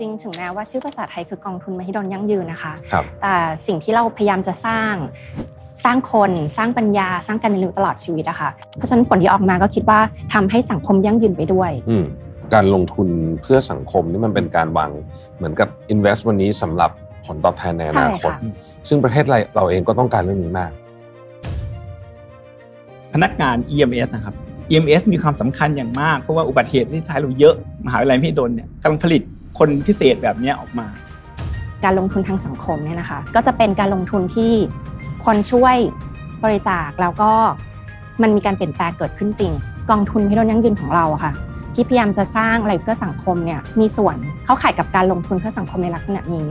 ริงๆถึงแม้ว่าชื่อภาษาไทยคือกองทุนมหิดลยั่งยืนนะคะครับแต่สิ่งที่เราพยายามจะสร้างสร้างคนสร้างปัญญาสร้างการเรียนรู้ตลอดชีวิตอะค่ะเพราะฉะนั้นผลที่ออกมาก็คิดว่าทำให้สังคมยั่งยืนไปด้วยอืมการลงทุนเพื่อสังคมนี่มันเป็นการวางเหมือนกับ invest วันนี้สำหรับผลตอบแทนในอนาคตใช่ค่ะซึ่งประเทศเราเราเองก็ต้องการเรื่องนี้มาก พนักงาน EMS นะครับ EMS มีความสำคัญอย่างมาก เพราะว่าอุบัติเหตุที่ไทยเราเยอะ มหาวิทยาลัยมหิดลเนี่ยกำลังผลิต คนพิเศษแบบเนี้ยออกมา การลงทุนทางสังคมเนี่ยนะคะ ก็จะเป็นการลงทุนที่คนช่วยบริจาคแล้วก็มันมีการเปลี่ยนแปลงเกิดขึ้นจริง กองทุนพิรนยั่งยืนของเราอะค่ะ ที่พยายามจะสร้างอะไรเพื่อสังคมเนี่ยมีส่วนเข้าข่ายกับการลงทุนเพื่อสังคมในลักษณะนี้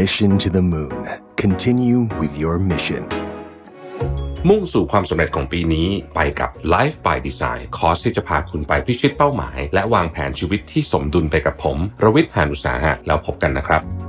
Mission to the Moon. Continue with your mission. มุ่งสู่ความสำเร็จของปีนี้ไปกับ Life by Design คอร์สที่จะพาคุณไปพิชิตเป้าหมาย และวางแผนชีวิตที่สมดุลไปกับผม รวิทย์หานุสาหะแล้วพบกันนะครับ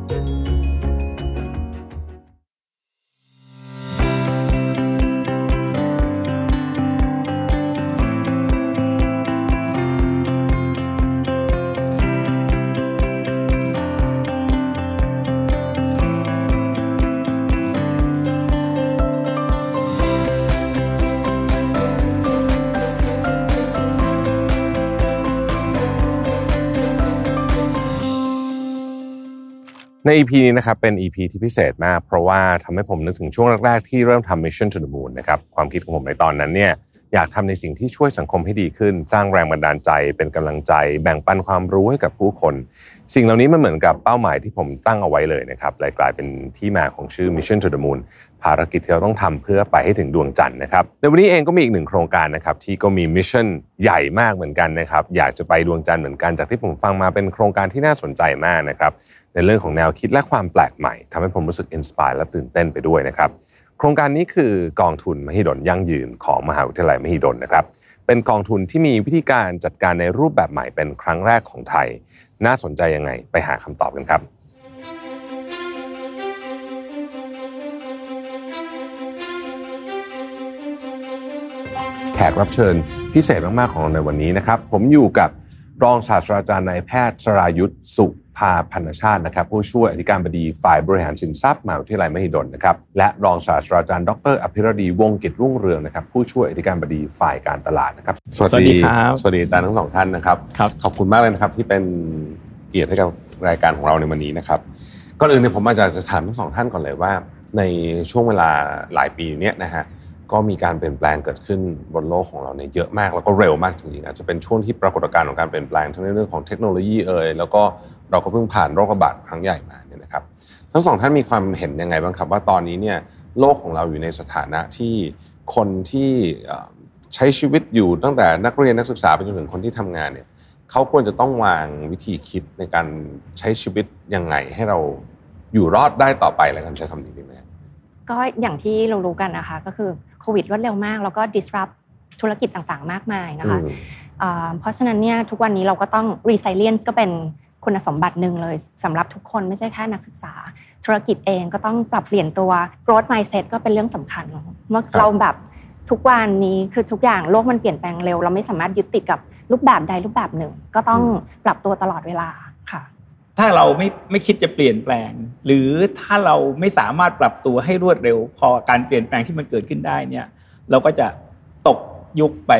ใน EP นี้นะครับเป็น EP ที่พิเศษมาก เพราะว่าทำให้ผมนึกถึงช่วงแรกๆที่เริ่มทำ Mission to the Moon นะครับความคิดของผมในตอนนั้นเนี่ยอยากทำในสิ่งที่ช่วยสังคมให้ดีขึ้น สร้างแรงบันดาลใจ เป็นกำลังใจ แบ่งปันความรู้ให้กับผู้คน สิ่งเหล่านี้มันเหมือนกับเป้าหมายที่ผมตั้งเอาไว้เลยนะครับเลยกลายเป็นที่มาของชื่อ Mission to the Moon ภารกิจที่เราต้องทำเพื่อไปให้ถึงดวงจันทร์นะครับในวันนี้เองก็มีอีกหนึ่งโครงการนะครับที่ก็มี mission ใหญ่มากเหมือนกันนะครับอยากจะไปดวงจันทร์เหมือนกันจากที่ผมฟังมาเป็นโครงการที่น่าสนใจมากนะครับ ในเรื่องของแนวคิดและความแปลกใหม่ทำให้ผมรู้สึกอินสปายและตื่นเต้นไปด้วยนะครับ โครงการนี้คือกองทุนมหิดลยั่งยืนของมหาวิทยาลัยมหิดลนะครับ เป็นกองทุนที่มีวิธีการจัดการในรูปแบบใหม่เป็นครั้งแรกของไทย น่าสนใจยังไงไปหาคำตอบกันครับแขกรับเชิญพิเศษมาก ๆ ของเราในวันนี้นะครับ ผมอยู่กับรองศาสตราจารย์นายแพทย์สรายุทธสุ ภาพันธชาตินะครับผู้ช่วยอธิการบดีฝ่ายบริหารสินทรัพย์มหาวิทยาลัยมหิดลนะครับและรองศาสตราจารย์ดรอภิรดีวงศ์กิจรุ่งเรืองนะครับผู้ช่วยอธิการบดีฝ่ายการตลาดนะครับสวัสดีครับสวัสดีอาจารย์ทั้งสองท่านนะครับครับขอบคุณมากเลยนะครับที่เป็นเกียรติให้กับรายการของเราในวันนี้นะครับก่อนอื่นเนี่ยผมอาจจะถามทั้งสองท่านก่อนเลยว่า ในช่วงเวลาหลายปีเนี้ยนะฮะก็มีการเปลี่ยนแปลงเกิดขึ้นบนโลกของเราเนี่ยเยอะมากแล้วก็เร็วมากจริงๆอาจจะเป็นช่วงที่ปรากฏการณ์ของการเปลี่ยนแปลงทั้งในเรื่องของเทคโนโลยีเอ่ยแล้วก็ เราก็เพิ่งผ่านโรคระบาดครั้งใหญ่มาเนี่ยนะครับ ทั้งสองท่านมีความเห็นยังไงบ้างครับ ว่าตอนนี้เนี่ยโลกของเราอยู่ในสถานะที่คนที่เอ่อใช้ชีวิตอยู่ตั้งแต่นักเรียนนักศึกษาไปจนถึงคนที่ทำงานเนี่ยเขาควรจะต้องวางวิธีคิดในการใช้ชีวิตยังไงให้เราอยู่รอดได้ต่อไปแล้วกันใช้คำนี้ดีไหมก็อย่างที่เรารู้กันนะคะ ก็คือโควิดรวดเร็วมาก แล้วก็ disrupt ธุรกิจต่างๆ มากมายนะคะอืมอ่าเพราะฉะนั้นเนี่ยทุกวันนี้เราก็ต้อง resilience ก็เป็น คุณสมบัติหนึ่งเลยสำหรับทุกคนไม่ใช่แค่นักศึกษา ธุรกิจเองก็ต้องปรับเปลี่ยนตัว growth mindset ก็เป็นเรื่องสำคัญเนอะเมื่อเราแบบทุกวันนี้คือทุกอย่างโลกมันเปลี่ยนแปลงเร็ว เราไม่สามารถยึดติดกับรูปแบบใดรูปแบบหนึ่ง ก็ต้องปรับตัวตลอดเวลาค่ะ ถ้าเราไม่ไม่คิดจะเปลี่ยนแปลง หรือถ้าเราไม่สามารถปรับตัวให้รวดเร็ว พอการเปลี่ยนแปลงที่มันเกิดขึ้นได้เนี่ย เราก็จะตกยุคไป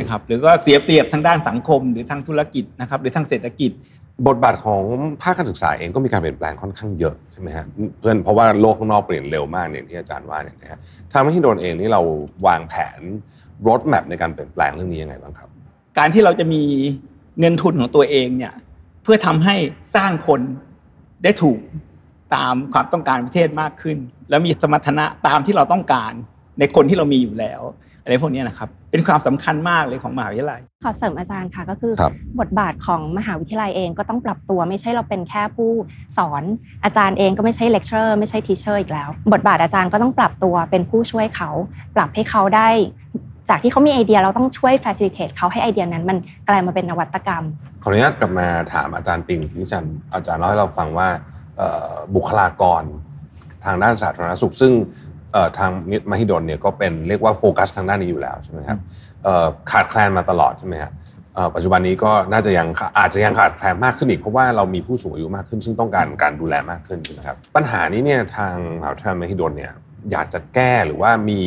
นะครับหรือก็เสียเปรียบทางด้านสังคม หรือทางธุรกิจนะครับหรือทางเศรษฐกิจ บทบาทของภาคการศึกษาเองก็มีการเปลี่ยนแปลงค่อนข้างเยอะใช่ไหมฮะเพื่อนเพราะว่าโลกข้างนอกเปลี่ยนเร็วมากเนี่ยที่อาจารย์ว่าเนี่ยนะฮะทางมหิดลเองนี่เราวางแผนรถแมพในการเปลี่ยนแปลงเรื่องนี้ยังไงบ้างครับ การที่เราจะมีเงินทุนของตัวเองเนี่ยเพื่อทำให้สร้างคนได้ถูกตามความต้องการประเทศมากขึ้น แล้วมีสมรรถนะตามที่เราต้องการในคนที่เรามีอยู่แล้ว อะไรพวกนี้นะครับ เป็นความสำคัญมากเลยของมหาวิทยาลัย ขอเสริมอาจารย์ค่ะก็คือครับบทบาทของมหาวิทยาลัยเองก็ต้องปรับตัวไม่ใช่เราเป็นแค่ผู้สอนอาจารย์เองก็ไม่ใช่ lecturer ไม่ใช่ teacher อีกแล้ว บทบาทอาจารย์ก็ต้องปรับตัวเป็นผู้ช่วยเขา ปรับให้เขาได้จากที่เขามีไอเดียเราต้องช่วย facilitate เขาให้ไอเดียนั้น มันกลายมาเป็นนวัตกรรม ขออนุญาตกลับมาถามอาจารย์ปิงที่อาจารย์อาจารย์เล่าให้เราฟังว่าเอ่อบุคลากรทางด้านสาธารณสุข ซึ่งเอ่อ ทางมหิดลเนี่ยก็เป็นเรียกว่าโฟกัสทางด้านนี้อยู่แล้วใช่ไหมครับเอ่อขาดแคลนมาตลอดใช่ไหมครับเอ่อปัจจุบันนี้ก็น่าจะยังขาอาจจะยังขาดแคลนมากขึ้นอีกเพราะว่าเรามีผู้สูงอายุมากขึ้น ซึ่งต้องการการดูแลมากขึ้นใช่ไหมครับปัญหานี้เนี่ยทางมหาวิทยาลัยมหิดลเนี่ยอยากจะแก้หรือว่ามี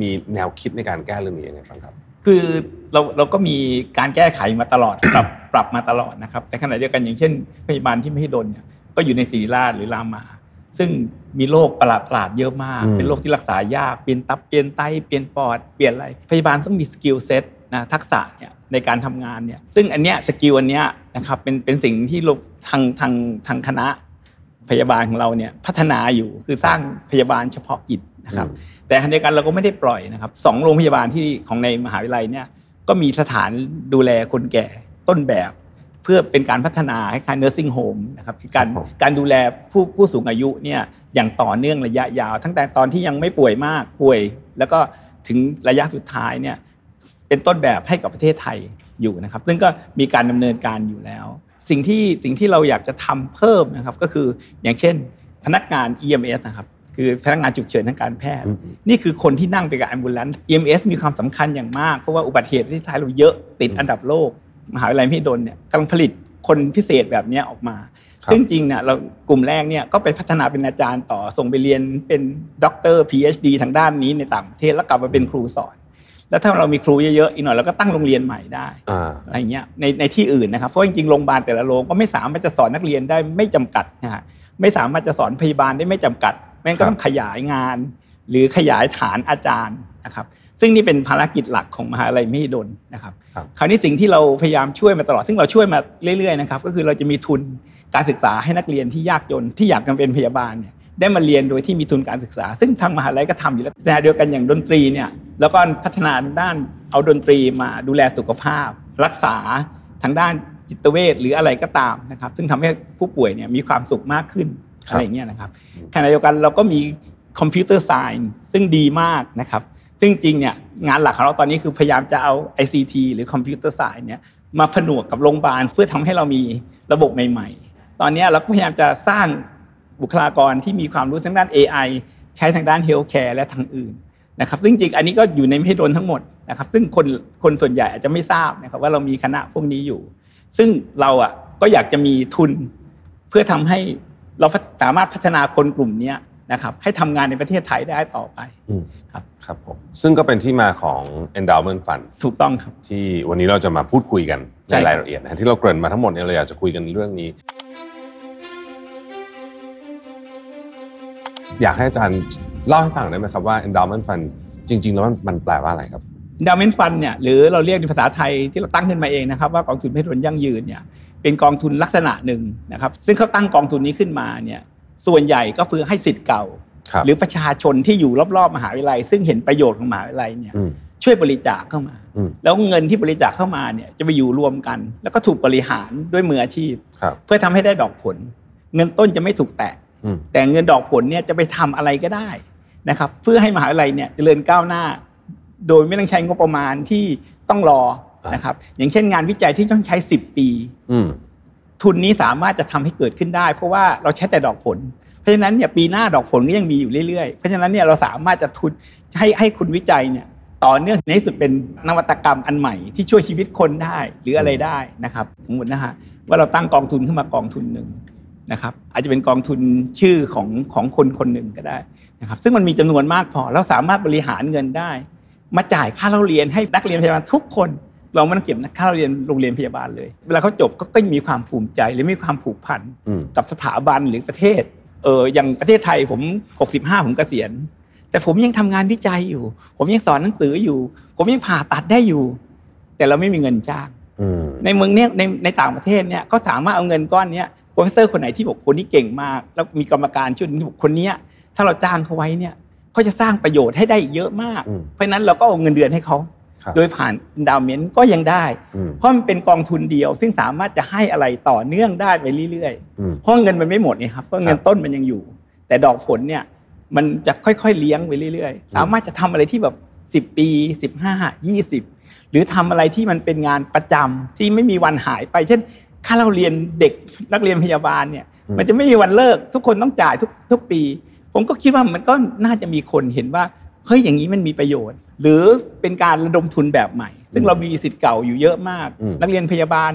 มีแนวคิดในการแก้เรื่องนี้ยังไงบ้างครับ คือเราเราก็มีการแก้ไขมาตลอดปรับปรับมาตลอดนะครับแต่ขณะเดียวกันอย่างเช่นพยาบาลที่ไม่ให้ดนเนี่ยก็อยู่ในศิริราชหรือรามา ซึ่งมีโรคประหลาดประหลาดๆเยอะมากอืมเป็นโรคที่รักษายาก เปลี่ยนตับ เปลี่ยนไต เปลี่ยนปอด เปลี่ยนอะไร พยาบาลต้องมี skill set นะทักษะเนี่ยในการทำงานเนี่ย ซึ่งอันเนี้ย skill อันเนี้ยนะครับเป็นเป็นสิ่งที่เราทางทางทางคณะพยาบาลของเราเนี่ยพัฒนาอยู่คือสร้างพยาบาลเฉพาะกิจนะครับ แต่ขณะเดียวกันเราก็ไม่ได้ปล่อยนะครับสองโรงพยาบาลที่ของในมหาวิทยาลัยเนี่ยก็มีสถานดูแลคนแก่ต้นแบบเพื่อเป็นการพัฒนาคล้ายๆ nursing home นะครับคือการครับผมการดูแลผู้ผู้สูงอายุเนี่ยอย่างต่อเนื่องระยะยาว ตั้งแต่ตอนที่ยังไม่ป่วยมากป่วย แล้วก็ถึงระยะสุดท้ายเนี่ยเป็นต้นแบบให้กับประเทศไทยอยู่นะครับ ซึ่งก็มีการดำเนินการอยู่แล้ว สิ่งที่สิ่งที่เราอยากจะทำเพิ่มนะครับก็คืออย่างเช่น พนักงาน EMS นะครับคือพนักงานฉุกเฉินทางการแพทย์อืมนี่คือคนที่นั่งไปกับ ambulance EMS มีความสำคัญอย่างมาก เพราะว่าอุบัติเหตุที่ไทยเราเยอะติดอันดับโลก มหาวิทยาลัยมหิดลเนี่ยกำลังผลิตคนพิเศษแบบเนี้ยออกมาครับซึ่งจริงเนี่ยเรากลุ่มแรกเนี่ยก็ไปพัฒนาเป็นอาจารย์ต่อส่งไปเรียนเป็นด็อกเตอร์ PhD ทางด้านนี้ในต่างประเทศแล้วกลับมาเป็นครูสอน แล้วถ้าเรามีครูเยอะๆอีกหน่อยเราก็ตั้งโรงเรียนใหม่ได้อ่าอะไรเงี้ยในในที่อื่นนะครับเพราะจริงๆโรงพยาบาลแต่ละโรงก็ไม่สามารถจะสอนนักเรียนได้ไม่จำกัดนะฮะไม่สามารถจะสอนพยาบาลได้ไม่จำกัดแม่งก็ต้องขยายงาน หรือขยายฐานอาจารย์นะครับ ซึ่งนี่เป็นภารกิจหลักของมหาลัยมหิดลนะครับครับคราวนี้สิ่งที่เราพยายามช่วยมาตลอด ซึ่งเราช่วยมาเรื่อยๆนะครับก็คือเราจะมีทุนการศึกษาให้นักเรียนที่ยากจนที่อยากจะเป็นพยาบาลเนี่ยได้มาเรียนโดยที่มีทุนการศึกษา ซึ่งทางมหาลัยก็ทำอยู่แล้วแต่เดียวกันอย่างดนตรีเนี่ยแล้วก็พัฒนาด้านเอาดนตรีมาดูแลสุขภาพ รักษาทางด้านจิตเวชหรืออะไรก็ตามนะครับซึ่งทำให้ผู้ป่วยเนี่ยมีความสุขมากขึ้นครับอะไรอย่างเงี้ยนะครับขณะเดียวกันเราก็มีคอมพิวเตอร์ไซน์ซึ่งดีมากนะครับ ซึ่งจริงเนี่ยงานหลักของเราตอนนี้คือพยายามจะเอา ICT หรือคอมพิวเตอร์ไซน์เนี่ยมาผนวกกับโรงพยาบาลเพื่อทำให้เรามีระบบใหม่ ๆ ตอนนี้เราก็พยายามจะสร้างบุคลากรที่มีความรู้ทางด้าน AI ใช้ทางด้านเฮลท์แคร์และทางอื่นนะครับซึ่งจริงอันนี้ก็อยู่ในไม่ให้โดนทั้งหมดนะครับซึ่งคนคนส่วนใหญ่อาจจะไม่ทราบนะครับว่าเรามีคณะพวกนี้อยู่ ซึ่งเราอะก็อยากจะมีทุน เพื่อทำให้เราสามารถพัฒนาคนกลุ่มเนี้ นะครับให้ทำงานในประเทศไทยได้ต่อไปอืมครับครับผมซึ่งก็เป็นที่มาของ endowment fund ถูกต้องครับ ที่วันนี้เราจะมาพูดคุยกันใช่ในครับรายละเอียดนะฮะที่เราเกริ่นมาทั้งหมดเนี่ยเราอยากจะคุยกันเรื่องนี้ อยากให้อาจารย์เล่าให้ฟังได้ไหมครับว่า endowment fund จริง ๆ แล้วมันมันแปลว่าอะไรครับดาวเมนฟันเนี่ยหรือเราเรียกในภาษาไทยที่เราตั้งขึ้นมาเองนะครับว่ากองทุนเพื่อผลยั่งยืนเนี่ยเป็นกองทุนลักษณะหนึ่งนะครับซึ่งเขาตั้งกองทุนนี้ขึ้นมาเนี่ย ส่วนใหญ่ก็คือให้สิทธิ์เก่าครับหรือประชาชนที่อยู่รอบๆมหาวิทยาลัย ซึ่งเห็นประโยชน์ของมหาวิทยาลัยเนี่ยอืมช่วยบริจาคเข้ามาอืมแล้วเงินที่บริจาคเข้ามาเนี่ยจะไปอยู่รวมกัน แล้วก็ถูกบริหารด้วยมืออาชีพครับเพื่อทำให้ได้ดอกผล เงินต้นจะไม่ถูกแตะอืมแต่เงินดอกผลเนี่ยจะไปทำอะไรก็ได้นะครับเพื่อให้มหาวิทยาลัยเนี่ยเจริญก้าวหน้า โดยไม่ต้องใช้งบประมาณที่ต้องรอนะครับอย่างเช่นงานวิจัยที่ต้องใช้ 10 ปีอืม ทุนนี้สามารถจะทำให้เกิดขึ้นได้ เพราะว่าเราใช้แต่ดอกผล เพราะฉะนั้นเนี่ยปีหน้าดอกผลก็ยังมีอยู่เรื่อยๆ เพราะฉะนั้นเนี่ยเราสามารถจะทุนให้ให้คุณวิจัยเนี่ยต่อเนื่องในที่สุดเป็นนวัตกรรมอันใหม่ที่ช่วยชีวิตคนได้หรืออะไรได้นะครับสมมตินะฮะว่าเราตั้งกองทุนขึ้นมากองทุนหนึ่งนะครับอาจจะเป็นกองทุนชื่อของของคนคนหนึ่งก็ได้นะครับซึ่งมันมีจำนวนมากพอเราสามารถบริหารเงินได้ มาจ่ายค่าเล่าเรียนให้นักเรียนพยาบาลทุกคน เราไม่ต้องเก็บค่าเล่าเรียนโรงเรียนพยาบาลเลย เวลาเขาจบก็ก็มีความภูมิใจหรือมีความผูกพันอืมกับสถาบันหรือประเทศเอออย่างประเทศไทยผม 65 ผมเกษียณ แต่ผมยังทำงานวิจัยอยู่ ผมยังสอนหนังสืออยู่ ผมยังผ่าตัดได้อยู่ แต่เราไม่มีเงินจ้างอืมในเมืองเนี้ยในในต่างประเทศเนี่ยก็สามารถเอาเงินก้อนเนี้ย professor คนไหนที่บอกคนนี้เก่งมาก แล้วมีกรรมการช่วยที่บอกคนเนี้ยถ้าเราจ้างเขาไว้เนี่ยเขาจะสร้างประโยชน์ให้ได้เยอะมากอืมเพราะฉะนั้นเราก็เอาเงินเดือนให้เขาครับ โดยผ่าน endowment ก็ยังได้อืมเพราะมันเป็นกองทุนเดียว ซึ่งสามารถจะให้อะไรต่อเนื่องได้ไปเรื่อยๆอืมเพราะเงินมันไม่หมดไงครับเพราะเงินต้นมันยังอยู่ แต่ดอกผลเนี่ยมันจะค่อยๆเลี้ยงไปเรื่อยๆ สามารถจะทำอะไรที่แบบสิบ10 ปีสิบห้ายี่สิบหรือทำอะไรที่มันเป็นงานประจำที่ไม่มีวันหายไป เช่น ค่าเราเรียนเด็กนักเรียนพยาบาลเนี่ยอืมมันจะไม่มีวันเลิก ทุกคนต้องจ่ายทุกทุกปี ผมก็คิดว่ามันก็น่าจะมีคนเห็นว่า เฮ้ยอย่างนี้มันมีประโยชน์ หรือเป็นการระดมทุนแบบใหม่ ซึ่งเรามีสิทธิ์เก่าอยู่เยอะมากอืมนักเรียนพยาบาล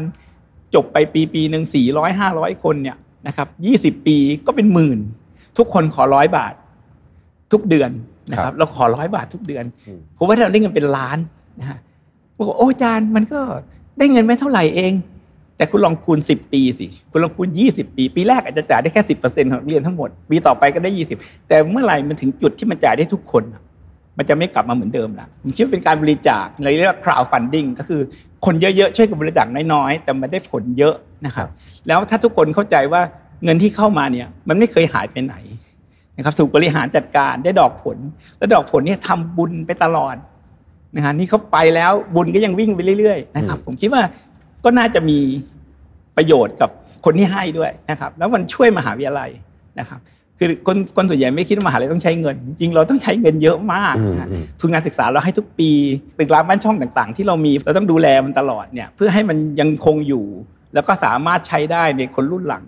จบไปปีปีหนึ่งสี่ร้อยห้าร้อยคนเนี่ยนะครับยี่สิบปีก็เป็นหมื่น ทุกคนขอร้อยบาท ทุกเดือนนะครับ เราขอร้อยบาททุกเดือนอืมผมว่าเราได้เงินเป็นล้านนะฮะบอกว่าโอ้อาจารย์มันก็ได้เงินไม่เท่าไหร่เอง แต่คุณลองคูณสิบปีสิคุณลองคูณยี่สิบปี ปีแรกอาจจะจ่ายได้แค่สิบเปอร์เซ็นต์ของนักเรียนทั้งหมด ปีต่อไปก็ได้ยี่สิบแต่เมื่อไหร่มันถึงจุดที่มันจ่ายได้ทุกคนอะ มันจะไม่กลับมาเหมือนเดิมละผมคิดว่าเป็นการบริจาคเราเรียกว่า crowd funding ก็คือคนเยอะๆช่วยกันบริจาคน้อยๆ แต่มันได้ผลเยอะนะครับ แล้วถ้าทุกคนเข้าใจว่าเงินที่เข้ามาเนี่ยมันไม่เคยหายไปไหนนะครับถูกบริหารจัดการได้ดอกผล และดอกผลเนี่ยทำบุญไปตลอดนะฮะนี่เขาไปแล้วบุญก็ยังวิ่งไปเรื่อยๆนะครับ ผมคิดว่าก็น่าจะมีประโยชน์กับคนที่ให้ด้วยนะครับ แล้วมันช่วยมหาวิทยาลัยนะครับ คือคนคนส่วนใหญ่ไม่คิดว่ามหาลัยต้องใช้เงิน จริงๆเราต้องใช้เงินเยอะมากอืมนะฮะอืมทุนการศึกษาเราให้ทุกปีตึกรามบ้านช่องต่าง ๆ ที่เรามีเราต้องดูแลมันตลอดเนี่ยเพื่อให้มันยังคงอยู่ แล้วก็สามารถใช้ได้ในคนรุ่นหลัง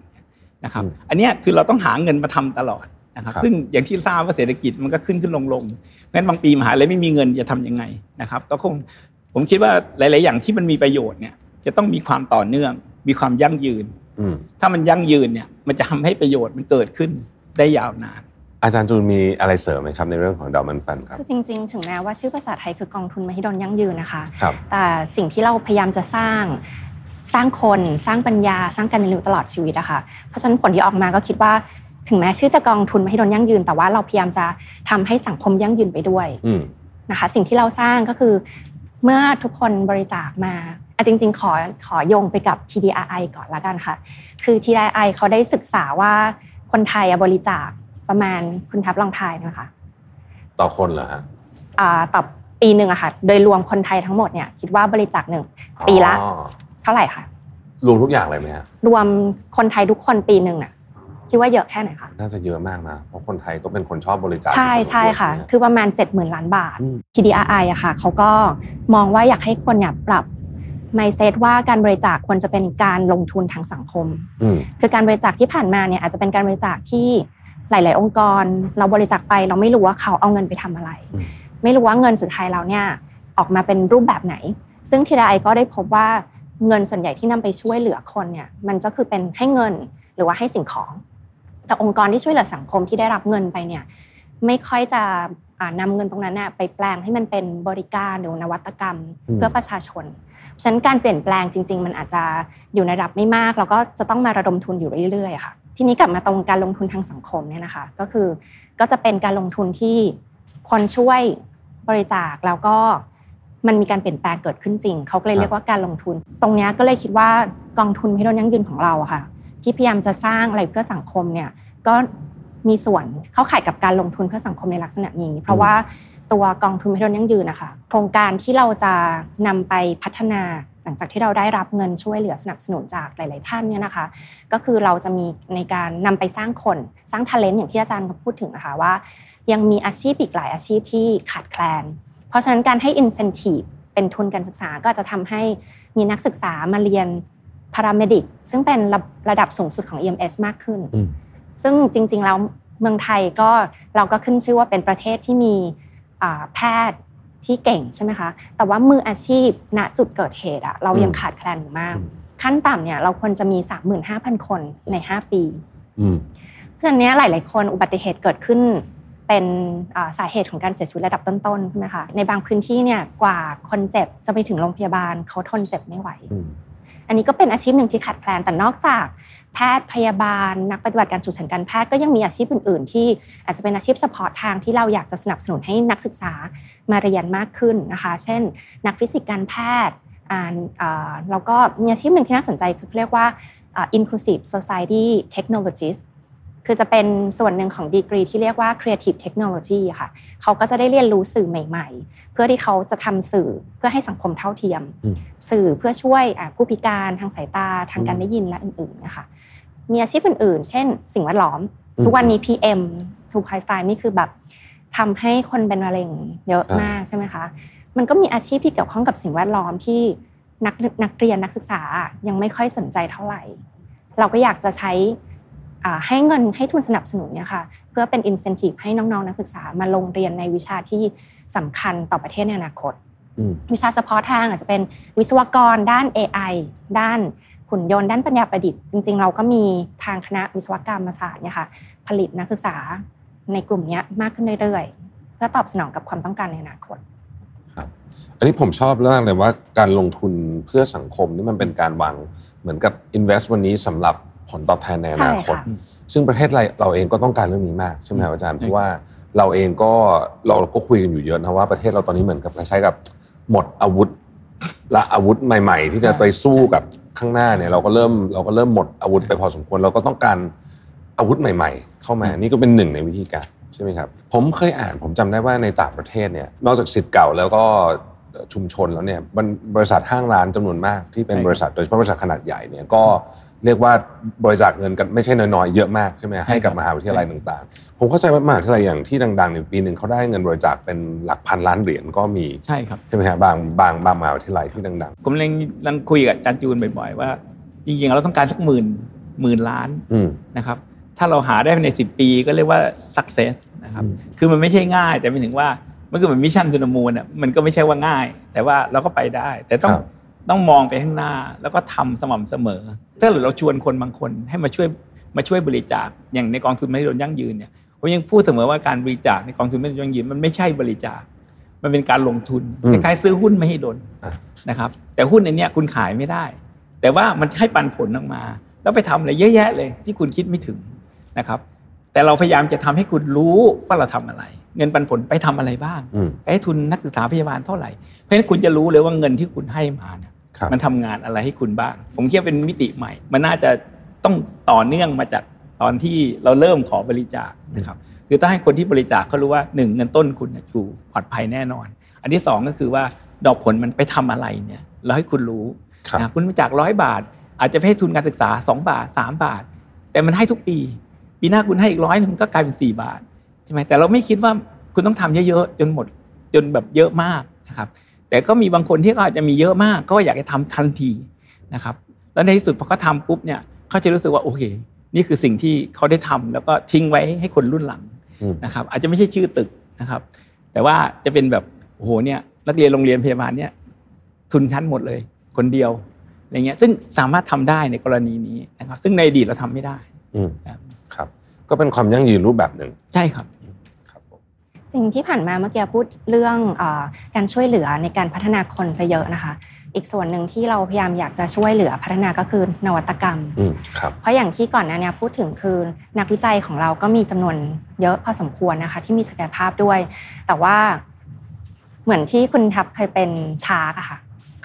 นะครับ อันเนี้ยคือเราต้องหาเงินมาทำตลอดนะครับครับ ซึ่งอย่างที่ทราบว่าเศรษฐกิจมันก็ขึ้นขึ้นลงลงเพราะฉะนั้นบางปีมหาลัยไม่มีเงินจะทำยังไงนะครับ ก็คงผมคิดว่าหลาย ๆ อย่างที่มันมีประโยชน์เนี่ยจะต้องมีความต่อเนื่อง มีความยั่งยืนอืมถ้ามันยั่งยืนเนี่ยมันจะทำให้ประโยชน์มันเกิดขึ้น ได้ยาวนาน อาจารย์จูนมีอะไรเสริมไหมครับในเรื่องของดอมันฟันครับคือจริง ๆ ถึงแม้ว่าชื่อภาษาไทยคือกองทุนมหิดลยั่งยืนนะคะครับแต่สิ่งที่เราพยายามจะสร้างสร้างคนสร้างปัญญาสร้างการเรียนรู้ตลอดชีวิตอะค่ะเพราะฉะนั้นผลที่ออกมาก็คิดว่าถึงแม้ชื่อจะกองทุนมหิดลยั่งยืน แต่ว่าเราพยายามจะทำให้สังคมยั่งยืนไปด้วยอืมนะคะสิ่งที่เราสร้างก็คือ เมื่อทุกคนบริจาคมาอะจริง ๆ ขอขอโยงไปกับ TDRI ก่อนละกันค่ะ คือ TDRI เขาได้ศึกษาว่า คนไทยอะบริจาคประมาณคุณทับลองทายนะคะ ต่อคนเหรอฮะอ่าต่อปีหนึ่งอะค่ะ โดยรวมคนไทยทั้งหมดเนี่ยคิดว่าบริจาคหนึ่งปีละอ๋อเท่าไหร่คะรวมทุกอย่างเลยไหมฮะรวมคนไทยทุกคนปีหนึ่งน่ะคิดว่าเยอะแค่ไหนคะน่าจะเยอะมากนะเพราะคนไทยก็เป็นคนชอบบริจาคใช่ใช่ค่ะนคือประมาณ 70,000 ล้านบาทอืม TDRI อะค่ะเขาก็มองว่าอยากให้คนเนี่ยปรับ mindset ว่าการบริจาคควรจะเป็นการลงทุนทางสังคมอืมคือการบริจาคที่ผ่านมาเนี่ยอาจจะเป็นการบริจาคที่หลาย ๆ องค์กร เราบริจาคไปเราไม่รู้ว่าเขาเอาเงินไปทำอะไรอืมไม่รู้ว่าเงินสุดท้ายเราเนี่ยออกมาเป็นรูปแบบไหน ซึ่ง TDI ก็ได้พบว่าเงินส่วนใหญ่ที่นำไปช่วยเหลือคนเนี่ยมันก็คือเป็นให้เงินหรือว่าให้สิ่งของ แต่องค์กรที่ช่วยเหลือสังคมที่ได้รับเงินไปเนี่ยไม่ค่อยจะ อ่านำเงินตรงนั้นน่ะไปแปลงให้มันเป็นบริการหรือนวัตกรรมอืมเพื่อประชาชนเพราะฉะนั้นการเปลี่ยนแปลงจริง ๆ มันอาจจะอยู่ในระดับไม่มาก แล้วก็จะต้องมาระดมทุนอยู่เรื่อยๆอะค่ะ ทีนี้กลับมาตรงการลงทุนทางสังคมเนี่ยนะคะ ก็คือก็จะเป็นการลงทุนที่คนช่วยบริจาคแล้วก็มันมีการเปลี่ยนแปลงเกิดขึ้นจริง เขาก็เลยเรียกว่าการลงทุน ตรงเนี้ยก็เลยคิดว่ากองทุนพิโดนยั่งยืนของเราอะค่ะ ที่พยายามจะสร้างอะไรเพื่อสังคมเนี่ยก็ มีส่วนเข้าข่ายกับการลงทุนเพื่อสังคมในลักษณะนี้ เพราะว่าตัวกองทุนพิโดนยั่งยืนนะคะโครงการที่เราจะนำไปพัฒนาหลังจากที่เราได้รับเงินช่วยเหลือสนับสนุนจากหลาย ๆ ท่านเนี่ยนะคะ ก็คือเราจะมีในการนำไปสร้างคนสร้าง talent อย่างที่อาจารย์พูดถึงนะคะว่า ยังมีอาชีพอีกหลายอาชีพที่ขาดแคลน เพราะฉะนั้นการให้ incentive เป็นทุนการศึกษาก็จะทำให้มีนักศึกษามาเรียน paramedic ซึ่งเป็นระระดับสูงสุดของ EMS มากขึ้นอืม ซึ่งจริงๆแล้วเมืองไทยก็เราก็ขึ้นชื่อว่าเป็นประเทศที่มีอ่าแพทย์ที่เก่งใช่ไหมคะ แต่ว่ามืออาชีพณจุดเกิดเหตุอะเรายังอืมขาดแคลนอยู่มากอืมขั้นต่ำเนี่ยเราควรจะมี 35,000 คนใน 5 ปีอืมเพราะฉะนั้นเนี่ยหลาย ๆ คนอุบัติเหตุเกิดขึ้นเป็นอ่าสาเหตุของการเสียชีวิตระดับต้นๆใช่ไหมคะในบางพื้นที่เนี่ยกว่าคนเจ็บจะไปถึงโรงพยาบาลเขาทนเจ็บไม่ไหว อันนี้ก็เป็นอาชีพหนึ่งที่ขาดแคลนแต่นอกจากแพทย์พยาบาล นักปฏิบัติการฉุกเฉินการแพทย์ก็ยังมีอาชีพอื่น ๆ ที่อาจจะเป็นอาชีพเฉพาะทางที่เราอยากจะสนับสนุนให้นักศึกษามาเรียนมากขึ้นนะคะ เช่น นักฟิสิกส์การแพทย์อ่าแล้วก็มีอาชีพหนึ่งที่น่าสนใจคือเรียกว่าอ่า inclusive society technologist คือจะเป็นส่วนหนึ่งของดีกรีที่เรียกว่า creative technology อะค่ะเขาก็จะได้เรียนรู้สื่อใหม่ ๆ เพื่อที่เขาจะทำสื่อเพื่อให้สังคมเท่าเทียมอืมสื่อเพื่อช่วยอ่าผู้พิการทางสายตาทางการได้ยินและอื่นๆนะคะมีอาชีพอื่นๆ เช่น สิ่งแวดล้อมอืมทุกวันนี้ PM ทูไฮไฟนี่คือแบบทำให้คนเป็นมะเร็งเยอะใช่มากใช่ไหมคะมันก็มีอาชีพที่เกี่ยวข้องกับสิ่งแวดล้อมที่นักนักเรียนนักศึกษายังไม่ค่อยสนใจเท่าไหร่ เราก็อยากจะใช้อ่า ให้เงินให้ทุนสนับสนุนเนี่ยค่ะเพื่อเป็น incentive ให้น้องๆนักศึกษามาลงเรียนในวิชาที่สำคัญต่อประเทศในอนาคตอืมวิชาเฉพาะทางอาจจะเป็นวิศวกรด้าน AI ด้านหุ่นยนต์ด้านปัญญาประดิษฐ์จริง ๆ เราก็มีทางคณะวิศวกรรมศาสตร์เนี่ยค่ะผลิตนักศึกษาในกลุ่มเนี้ยมากขึ้นเรื่อยๆ เพื่อตอบสนองกับความต้องการในอนาคตครับอันนี้ผมชอบมากเลยว่าการลงทุนเพื่อสังคมนี่มันเป็นการวางเหมือนกับ invest วันนี้สำหรับ ผลตอบแทนในอนาคตใช่ค่ะซึ่งประเทศเราเราเองก็ต้องการเรื่องนี้มากใช่ไหมครับอาจารย์เพราะว่าเราเองก็เราก็คุยกันอยู่เยอะนะว่าประเทศเราตอนนี้เหมือนกับคล้ายๆกับหมดอาวุธและอาวุธใหม่ ๆ ที่จะไปสู้กับข้างหน้าเนี่ยเราก็เริ่มเราก็เริ่มหมดอาวุธไปพอสมควรเราก็ต้องการอาวุธใหม่ ๆ เข้ามานี่ก็เป็นหนึ่งในวิธีการใช่ไหมครับผมเคยอ่านผมจำได้ว่าในต่างประเทศเนี่ยนอกจากสิทธิ์เก่าแล้วก็ชุมชนแล้วเนี่ยบรรบริษัทห้างร้านจำนวนมากที่เป็นใช่ครับบริษัทโดยเฉพาะบริษัทขนาดใหญ่เนี่ยก็ เรียกว่าบริจาคเงินกันไม่ใช่น้อยๆเยอะมากใช่ไหมให้กับมหาวิทยาลัยต่างๆ ผมเข้าใจว่ามหาวิทยาลัยอย่างที่ดังๆในยปีหนึ่งเขาได้เงินบริจาคเป็นหลักพันล้านเหรียญก็มีใช่ครับใช่ไหมฮะบางบางบางมหาวิทยาลัยที่ดังผมเร่งลังคุยกับอาจารย์จูนบ่อยๆว่า จริงๆเราต้องการสักหมื่นหมื่นล้านๆอืมนะครับถ้าเราหาได้ภายใน 10 ปีก็เรียกว่า success นะครับอืมคือมันไม่ใช่ง่ายแต่ไม่ถึงว่ามันก็เหมือน Mission to the Moon อะมันก็ไม่ใช่ว่าง่าย แต่ว่าเราก็ไปได้ แต่ต้องครับ ต้องมองไปข้างหน้าแล้วก็ทำสม่ำเสมอ ถ้าเราชวนคนบางคนให้มาช่วยมาช่วยบริจาคอย่างในกองทุนไม่โดนยั่งยืนเนี่ยผมยังพูดเสมอว่าการบริจาคในกองทุนไม่โดนยั่งยืนมันไม่ใช่บริจาค มันเป็นการลงทุนอืคมล้ายๆซื้อหุ้นไม่ให้โดนอะนะครับ แต่หุ้นในเนี้ยคุณขายไม่ได้ แต่ว่ามันให้ปันผลออกมา แล้วไปทำอะไรเยอะแยะเลย ที่คุณคิดไม่ถึงนะครับ แต่เราพยายามจะทำให้คุณรู้ว่าเราทำอะไร เงินปันผลไปทำอะไรบ้างอืมไปให้ทุนนักศึกษาพยาบาลเท่าไหร่เพราะฉะนั้นคุณจะรู้เลยว่าเงินที่คุณให้มาเนี่ยครับ มันทำงานอะไรให้คุณบ้าง ผมคิดว่าเป็นมิติใหม่ มันน่าจะต้องต่อเนื่องมาจากตอนที่เราเริ่มขอบริจาคนะครับคือต้องให้คนที่บริจาคเขารู้ว่าหนึ่งเงินต้นคุณเนี่ยอยู่ปลอดภัยแน่นอน อันที่สองก็คือว่าดอกผลมันไปทำอะไรเนี่ยเราให้คุณรู้ครับนะคุณบริจาคร้อยบาท อาจจะไปให้ทุนการศึกษา 2 บาท 3 บาท แต่มันให้ทุกปี ปีหน้าคุณให้อีกร้อยหนึ่งก็กลายเป็น 4 บาทใช่ไหมแต่เราไม่คิดว่าคุณต้องทำเยอะๆจนหมดจนแบบเยอะมากนะครับ แต่ก็มีบางคนที่เขาอาจจะมีเยอะมาก ก็อยากจะทำทันทีนะครับ แล้วในที่สุดพอเขาทำปุ๊บเนี่ยเขาจะรู้สึกว่าโอเค นี่คือสิ่งที่เขาได้ทำแล้วก็ทิ้งไว้ให้คนรุ่นหลังอืมนะครับ อาจจะไม่ใช่ชื่อตึกนะครับ แต่ว่าจะเป็นแบบโอ้โหเนี่ยนักเรียนโรงเรียนพยาบาลเนี่ยทุนชั้นหมดเลย คนเดียวอะไรเงี้ยซึ่งสามารถทำได้ในกรณีนี้นะครับ ซึ่งในอดีตเราทำไม่ได้อืมครับครับ ก็เป็นความยั่งยืนรูปแบบหนึ่งใช่ครับครับผม จริงที่ผ่านมาเมื่อกี้พูดเรื่องเออการช่วยเหลือในการพัฒนาคนซะเยอะนะคะ อีกส่วนหนึ่งที่เราพยายามอยากจะช่วยเหลือพัฒนาก็คือนวัตกรรมอืมครับเพราะอย่างที่ก่อนหน้านี้พูดถึงคือนักวิจัยของเราก็มีจำนวนเยอะพอสมควรนะคะ ที่มีศักยภาพด้วย แต่ว่าเหมือนที่คุณทับเคยเป็นชาร์กอะค่ะ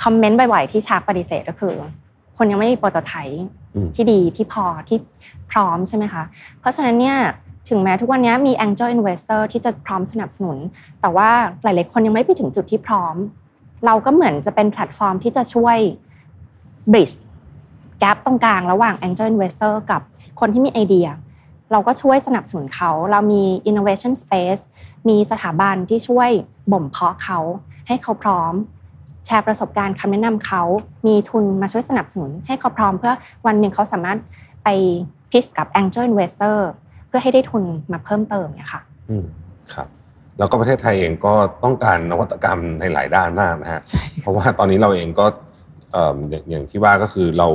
คอมเมนต์บ่อยๆที่ชาร์กปฏิเสธก็คือ คนยังไม่มีโปรโตไทป์อืมที่ดีที่พอที่พร้อมใช่ไหมคะเพราะฉะนั้นเนี่ย ถึงแม้ทุกวันนี้มี Angel Investor ที่จะพร้อมสนับสนุน แต่ว่าหลาย ๆ คนยังไม่ไปถึงจุดที่พร้อม เราก็เหมือนจะเป็นแพลตฟอร์มที่จะช่วย bridge แกลบตรงกลางระหว่าง Angel Investor กับคนที่มีไอเดีย เราก็ช่วยสนับสนุนเขา เรามี innovation space มีสถาบันที่ช่วยบ่มเพาะเขา ให้เขาพร้อม แชร์ประสบการณ์คำแนะนำเขา มีทุนมาช่วยสนับสนุน ให้เขาพร้อมเพื่อวันหนึ่งเขาสามารถไปพิชกับ Angel Investor พื่อให้ได้ทุนมาเพิ่มเติมเนี่ยค่ะอืมครับ แล้วก็ประเทศไทยเองก็ต้องการนวัตกรรมในหลายด้านมากนะฮะเพราะว่าตอนนี้เราเองก็เอิ่มอย่างอย่างที่ว่าก็คือเรา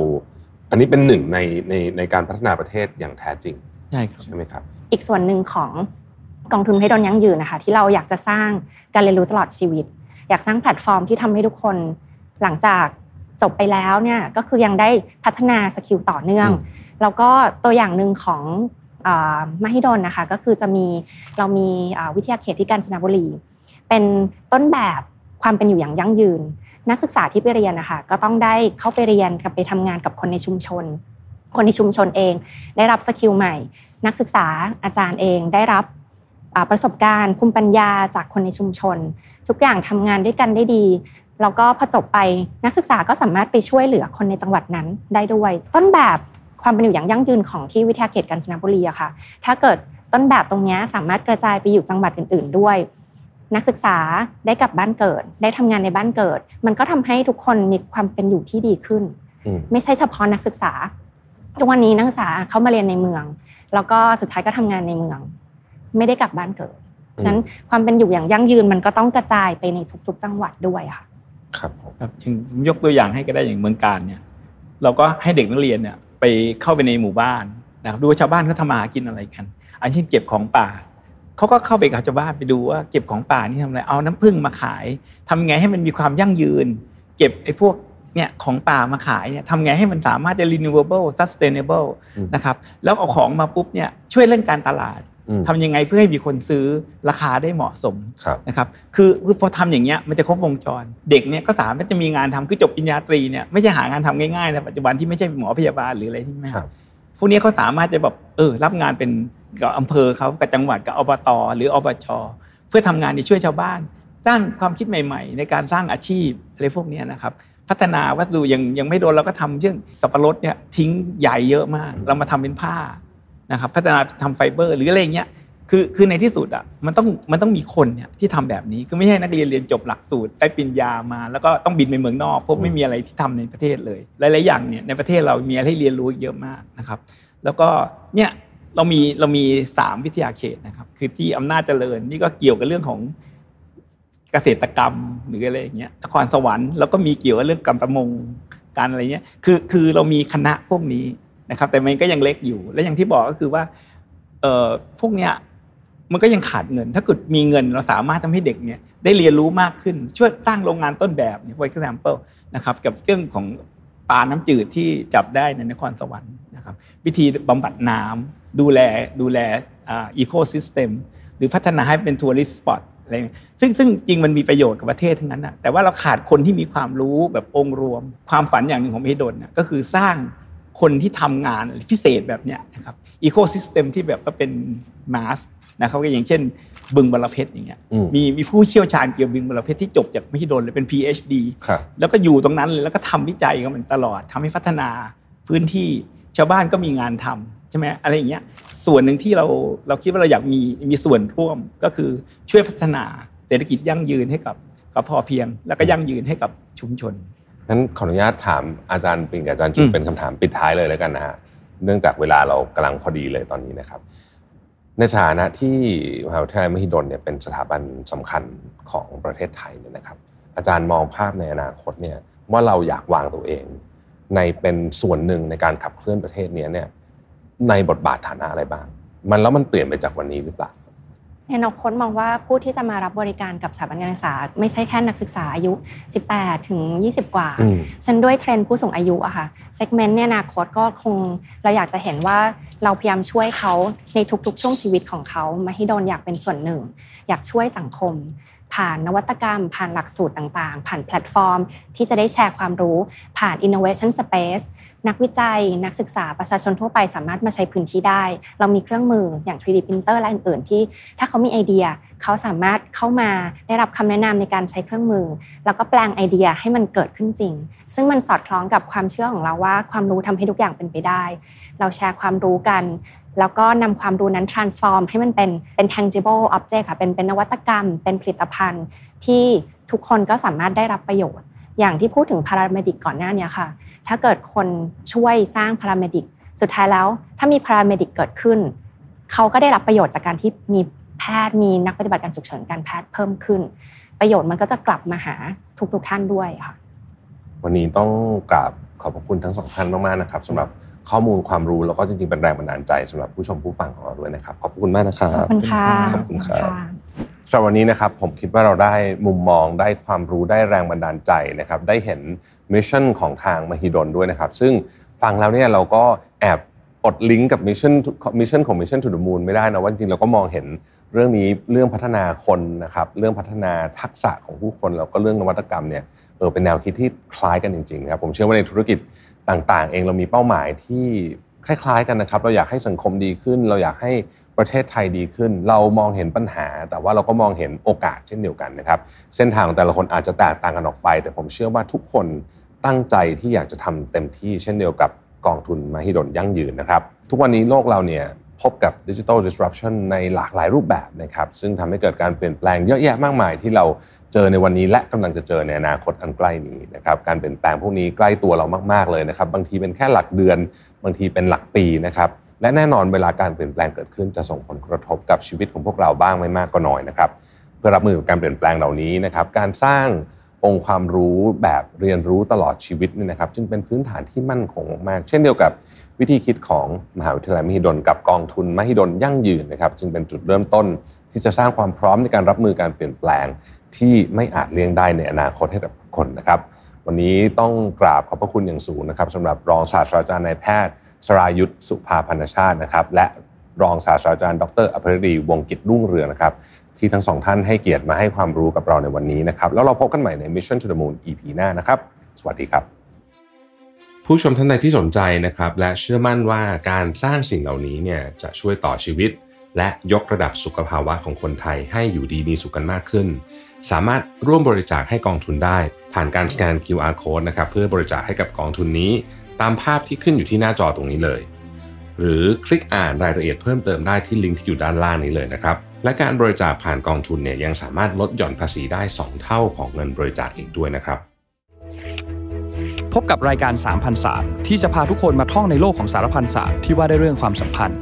อันนี้เป็นหนึ่งในในในการพัฒนาประเทศอย่างแท้จริงใช่ครับใช่ไหมครับ อีกส่วนหนึ่งของกองทุนมหิดลยั่งยืนนะคะที่เราอยากจะสร้างการเรียนรู้ตลอดชีวิต อยากสร้างแพลตฟอร์มที่ทำให้ทุกคนหลังจากจบไปแล้วเนี่ยก็คือยังได้พัฒนา skill ต่อเนื่องอืมแล้วก็ตัวอย่างหนึ่งของอ่า มหิดลนะคะก็คือจะมีเรามีวิทยาเขตที่กาญจนบุรี เป็นต้นแบบความเป็นอยู่อย่างยั่งยืน นักศึกษาที่ไปเรียนนะคะก็ต้องได้เข้าไปเรียนกับไปทำงานกับคนในชุมชน คนในชุมชนเอง ได้รับ skill ใหม่ นักศึกษาอาจารย์เองได้รับประสบการณ์ภูมิปัญญาจากคนในชุมชน ทุกอย่างทำงานด้วยกันได้ดีแล้วก็พอจบไปนักศึกษาก็สามารถไปช่วยเหลือคนในจังหวัดนั้นได้ด้วย ต้นแบบ ความเป็นอยู่อย่างยั่งยืนของที่วิทยาเขตกาญจนบุรีอะค่ะ ถ้าเกิดต้นแบบตรงเนี้ยสามารถกระจายไปอยู่จังหวัดอื่น ๆ ด้วย นักศึกษาได้กลับบ้านเกิด ได้ทำงานในบ้านเกิด มันก็ทำให้ทุกคนมีความเป็นอยู่ที่ดีขึ้นอืมไม่ใช่เฉพาะนักศึกษาทุกวันนี้นักศึกษาเข้ามาเรียนในเมือง แล้วก็สุดท้ายก็ทำงานในเมือง ไม่ได้กลับบ้านเกิดฉะนั้นความเป็นอยู่อย่างยั่งยืนมันก็ต้องกระจายไปในทุก ๆ จังหวัดด้วยค่ะ ครับผมครับอย่างผมยกตัวอย่างให้ก็ได้อย่างเมืองการเนี่ย เราก็ให้เด็กนักเรียนเนี่ย ไปเข้าไปในหมู่บ้านนะครับดูว่าชาวบ้านเขาทำมาหากินอะไรกัน อันเช่นเก็บของป่าเขาก็เข้าไปกับชาวบ้านไปดูว่าเก็บของป่านี่ทำอะไรเอาน้ำผึ้งมาขายทำไงให้มันมีความยั่งยืน เก็บไอ้พวกเนี่ยของป่ามาขายเนี่ยทำไงให้มันสามารถจะ renewable sustainable นะครับแล้วเอาของมาปุ๊บเนี่ยช่วยเรื่องการตลาดอืม ทำยังไงเพื่อให้มีคนซื้อราคาได้เหมาะสมครับนะครับคือคือพอทำอย่างเงี้ยมันจะครบวงจร เด็กเนี่ยก็สามารถจะมีงานทำคือจบปริญญาตรีเนี่ยไม่ใช่หางานทำง่ายๆนะปัจจุบันที่ไม่ใช่หมอพยาบาลหรืออะไรที่ไม่ครับพวกนี้เขาสามารถจะแบบเออรับงานเป็นกับอำเภอเขากับจังหวัดกับอบต หรืออบจเพื่อทำงานในช่วยชาวบ้าน สร้างความคิดใหม่ ๆ ในการสร้างอาชีพอะไรพวกเนี้ยนะครับพัฒนาวัสดุยังยังไม่โดนเราก็ทำเช่นสับปะรดเนี่ยทิ้งใหญ่เยอะมาก เรามาทำเป็นผ้า นะครับพัฒนาทำไฟเบอร์หรืออะไรเงี้ยคือคือในที่สุดอะมันต้องมันต้องมีคนเนี่ยที่ทำแบบนี้คือไม่ใช่นักเรียนเรียนจบหลักสูตรได้ปริญญามา แล้วก็ต้องบินไปเมืองนอกเพราะไม่มีอะไรที่ทำในประเทศเลยหลายๆอย่างเนี่ยในประเทศเรามีอะไรให้เรียนรู้เยอะมากนะครับแล้วก็เนี่ยเรามีเรามีสามวิทยาเขตนะครับคือที่อำนาจเจริญนี่ก็เกี่ยวกับเรื่องของเกษตรกรรมหรืออะไรอย่างเงี้ยนครสวรรค์แล้วก็มีเกี่ยวกับเรื่องการประมงการอะไรเงี้ยคือคือเรามีคณะพวกนี้ นะครับแต่มันก็ยังเล็กอยู่และอย่างที่บอกก็คือว่าเอ่อพวกเนี้ยมันก็ยังขาดเงิน ถ้าเกิดมีเงินเราสามารถทำให้เด็กเนี่ยได้เรียนรู้มากขึ้น ช่วยตั้งโรงงานต้นแบบเนี่ย for example นะครับกับเรื่องของปลาน้ำจืดที่จับได้ในนครสวรรค์นะครับ วิธีบำบัดน้ำดูแลดูแล ecosystem หรือพัฒนาให้เป็น tourist spot อะไรอย่างเงี้ยซึ่งซึ่งจริงมันมีประโยชน์กับประเทศทั้งนั้นนะแต่ว่าเราขาดคนที่มีความรู้แบบองค์รวม ความฝันอย่างหนึ่งของมหิดลนะก็คือสร้าง คนที่ทำงานพิเศษแบบเนี้ยนะครับ ecosystem ที่แบบว่าเป็น mass นะครับก็อย่างเช่น บึงบอระเพ็ดอย่างเงี้ยอืมมีมีผู้เชี่ยวชาญเกี่ยวกับบึงบอระเพ็ดที่จบจากมหิดลเลยเป็น PhD ครับแล้วก็อยู่ตรงนั้นเลยแล้วก็ทำวิจัยกับมันตลอดทำให้พัฒนาพื้นที่ชาวบ้านก็มีงานทำใช่ไหมอะไรอย่างเงี้ยส่วนหนึ่งที่เราเราคิดว่าเราอยากมีมีส่วนร่วมก็คือช่วยพัฒนาเศรษฐกิจยั่งยืนให้กับกับพอเพียง แล้วก็ยั่งยืนให้กับชุมชน งั้นขออนุญาตถามอาจารย์ปิงกับอาจารย์จุอืนมเป็นคำถามปิดท้ายเลยแล้วกันนะฮะเนื่องจากเวลาเรากำลังพอดีเลยตอนนี้นะครับ ในฐานะที่มหาวิทยาลัยมหิดลเนี่ยเป็นสถาบันสำคัญของประเทศไทยเนี่ยนะครับ อาจารย์มองภาพในอนาคตเนี่ยว่าเราอยากวางตัวเอง ในเป็นส่วนหนึ่งในการขับเคลื่อนประเทศเนี้ยเนี่ยในบทบาทฐานะอะไรบ้าง มันแล้วมันเปลี่ยนไปจากวันนี้หรือเปล่า ในอนาคตมองว่าผู้ที่จะมารับบริการกับสถาบันการศึกษา ไม่ใช่แค่นักศึกษาอายุ 18 ถึง 20 กว่าอืมฉันด้วยเทรนด์ผู้สูงอายุอะค่ะเซกเมนต์ในอนาคตก็คงเราอยากจะเห็นว่าเราพยายามช่วยเขาในทุกๆ ช่วงชีวิตของเขามาให้โดนอยากเป็นส่วนหนึ่ง อยากช่วยสังคม ผ่านนวัตกรรม ผ่านหลักสูตรต่างๆ ผ่านแพลตฟอร์ม ที่จะได้แชร์ความรู้ผ่าน innovation space นักวิจัย นักศึกษาประชาชนทั่วไปสามารถมาใช้พื้นที่ได้ เรามีเครื่องมืออย่าง 3D printer และอื่น ๆ ที่ ถ้าเขามีไอเดียเขาสามารถเข้ามาได้รับคำแนะนำในการใช้เครื่องมือ แล้วก็แปลงไอเดียให้มันเกิดขึ้นจริง ซึ่งมันสอดคล้องกับความเชื่อของเราว่า ความรู้ทำให้ทุกอย่างเป็นไปได้ เราแชร์ความรู้กัน แล้วก็นำความรู้นั้น transform ให้มันเป็นเป็น tangible object ค่ะเป็นเป็นนวัตกรรม เป็นผลิตภัณฑ์ที่ทุกคนก็สามารถได้รับประโยชน์ อย่างที่พูดถึง paramedic ก่อนหน้าเนี้ค่ะ ถ้าเกิดคนช่วยสร้าง paramedic สุดท้ายแล้ว ถ้ามี paramedic เกิดขึ้น เขาก็ได้รับประโยชน์จากการที่มีแพทย์มีนักปฏิบัติการฉุกเฉินการแพทย์เพิ่มขึ้น ประโยชน์มันก็จะกลับมาหาทุกๆท่านด้วยค่ะ วันนี้ต้องกราบขอบพระคุณทั้งสองท่านมากๆนะครับสำหรับข้อมูลความรู้แล้วก็จริงๆเป็นแรงบันดาลใจสำหรับผู้ชมผู้ฟังของเราด้วยนะครับ ขอบคุณมากนะครับขอบคุณค่ะขอบคุณครับ สำหรับวันนี้นะครับผมคิดว่าเราได้มุมมองได้ความรู้ได้แรงบันดาลใจนะครับได้เห็น mission ของทางมหิดลด้วยนะครับ ซึ่งฟังแล้วเนี่ยเราก็แอบอดลิงก์กับ mission mission ของ Mission to the Moon ไม่ได้นะว่าจริงเราก็มองเห็นเรื่องนี้เรื่องพัฒนาคนนะครับเรื่องพัฒนาทักษะของผู้คนแล้วก็เรื่องนวัตกรรมเนี่ยเออเป็นแนวคิดที่คล้ายกันจริงๆนะครับผมเชื่อว่าในธุรกิจต่างๆ เองเรามีเป้าหมายที่ คล้ายๆกันนะครับ เราอยากให้สังคมดีขึ้น เราอยากให้ประเทศไทยดีขึ้น เรามองเห็นปัญหา แต่ว่าเราก็มองเห็นโอกาสเช่นเดียวกันนะครับ เส้นทางของแต่ละคนอาจจะแตกต่างกันออกไป แต่ผมเชื่อว่าทุกคนตั้งใจที่อยากจะทำเต็มที่ เช่นเดียวกับกองทุนมหิดลยั่งยืนนะครับ ทุกวันนี้โลกเราเนี่ยพบกับดิจิทัล disruption ในหลากหลายรูปแบบนะครับ ซึ่งทำให้เกิดการเปลี่ยนแปลงเยอะแยะมากมายที่เรา เจอในวันนี้และกำลังจะเจอในอนาคตอันใกล้นี้นะครับการเปลี่ยนแปลงพวกนี้ใกล้ตัวเรามากๆเลยนะครับบางทีเป็นแค่หลักเดือน บางทีเป็นหลักปีนะครับและแน่นอนเวลาการเปลี่ยนแปลงเกิดขึ้นจะส่งผลกระทบกับชีวิตของพวกเราบ้างไม่มากก็น้อยนะครับเพื่อรับมือกับการเปลี่ยนแปลงเหล่านี้นะครับการสร้างองค์ความรู้แบบเรียนรู้ตลอดชีวิตนี่นะครับจึงเป็นพื้นฐานที่มั่นคงมากเช่นเดียวกับวิธีคิดของมหาวิทยาลัยมหิดลกับกองทุนมหิดลยั่งยืนนะครับจึงเป็นจุดเริ่มต้นที่จะสร้างความพร้อมในการรับมือการเปลี่ยนแปลง ที่ไม่อาจเลี่ยงได้ในอนาคตให้กับคนนะครับ วันนี้ต้องกราบขอบพระคุณอย่างสูงนะครับสำหรับรองศาสตราจารย์นายแพทย์ สรายุทธสุภาพันธชาตินะครับ และรองศาสตราจารย์ ดรอภริดีวงกิจรุ่งเรืองนะครับ ที่ทั้งสองท่านให้เกียรติมาให้ความรู้กับเราในวันนี้นะครับ แล้วเราพบกันใหม่ใน Mission to the Moon EP หน้านะครับ สวัสดีครับ ผู้ชมท่านใดที่สนใจนะครับ และเชื่อมั่นว่าการสร้างสิ่งเหล่านี้เนี่ยจะช่วยต่อชีวิต และยกระดับสุขภาวะของคนไทยให้อยู่ดีมีสุขกันมากขึ้น สามารถร่วมบริจาคให้กองทุนได้ ผ่านการสแกน QR code นะครับเพื่อบริจาคให้กับกองทุนนี้ ตามภาพที่ขึ้นอยู่ที่หน้าจอตรงนี้เลย หรือคลิกอ่านรายละเอียดเพิ่มเติมได้ที่ลิงก์ที่อยู่ด้านล่างนี้เลยนะครับและการบริจาคผ่านกองทุนเนี่ยยังสามารถลดหย่อนภาษีได้ 2 เท่าของเงินบริจาคอีกด้วยนะครับ พบกับรายการ3,000ศาสที่จะพาทุกคนมาท่องในโลกของสารพันศาสตร์ที่ว่าได้เรื่องความสัมพันธ์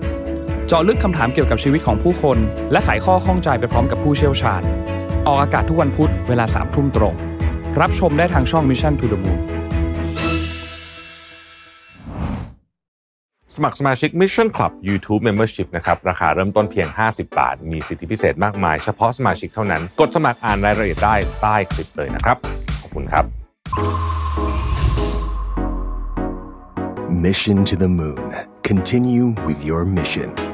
เจาะลึกคำถามเกี่ยวกับชีวิตของผู้คน และไขข้อข้องใจไปพร้อมกับผู้เชี่ยวชาญ ออกอากาศทุกวันพุธเวลา3ทุ่มตรง รับชมได้ทางช่อง Mission to the Moon สมัครสมาชิก Mission Club YouTube Membership นะครับ ราคาเริ่มต้นเพียง 50 บาท มีสิทธิพิเศษมากมาย เฉพาะสมาชิกเท่านั้น กดสมัครอ่านรายละเอียดได้ใต้คลิปเลยนะครับ ขอบคุณครับ Mission to the Moon. Continue with your mission.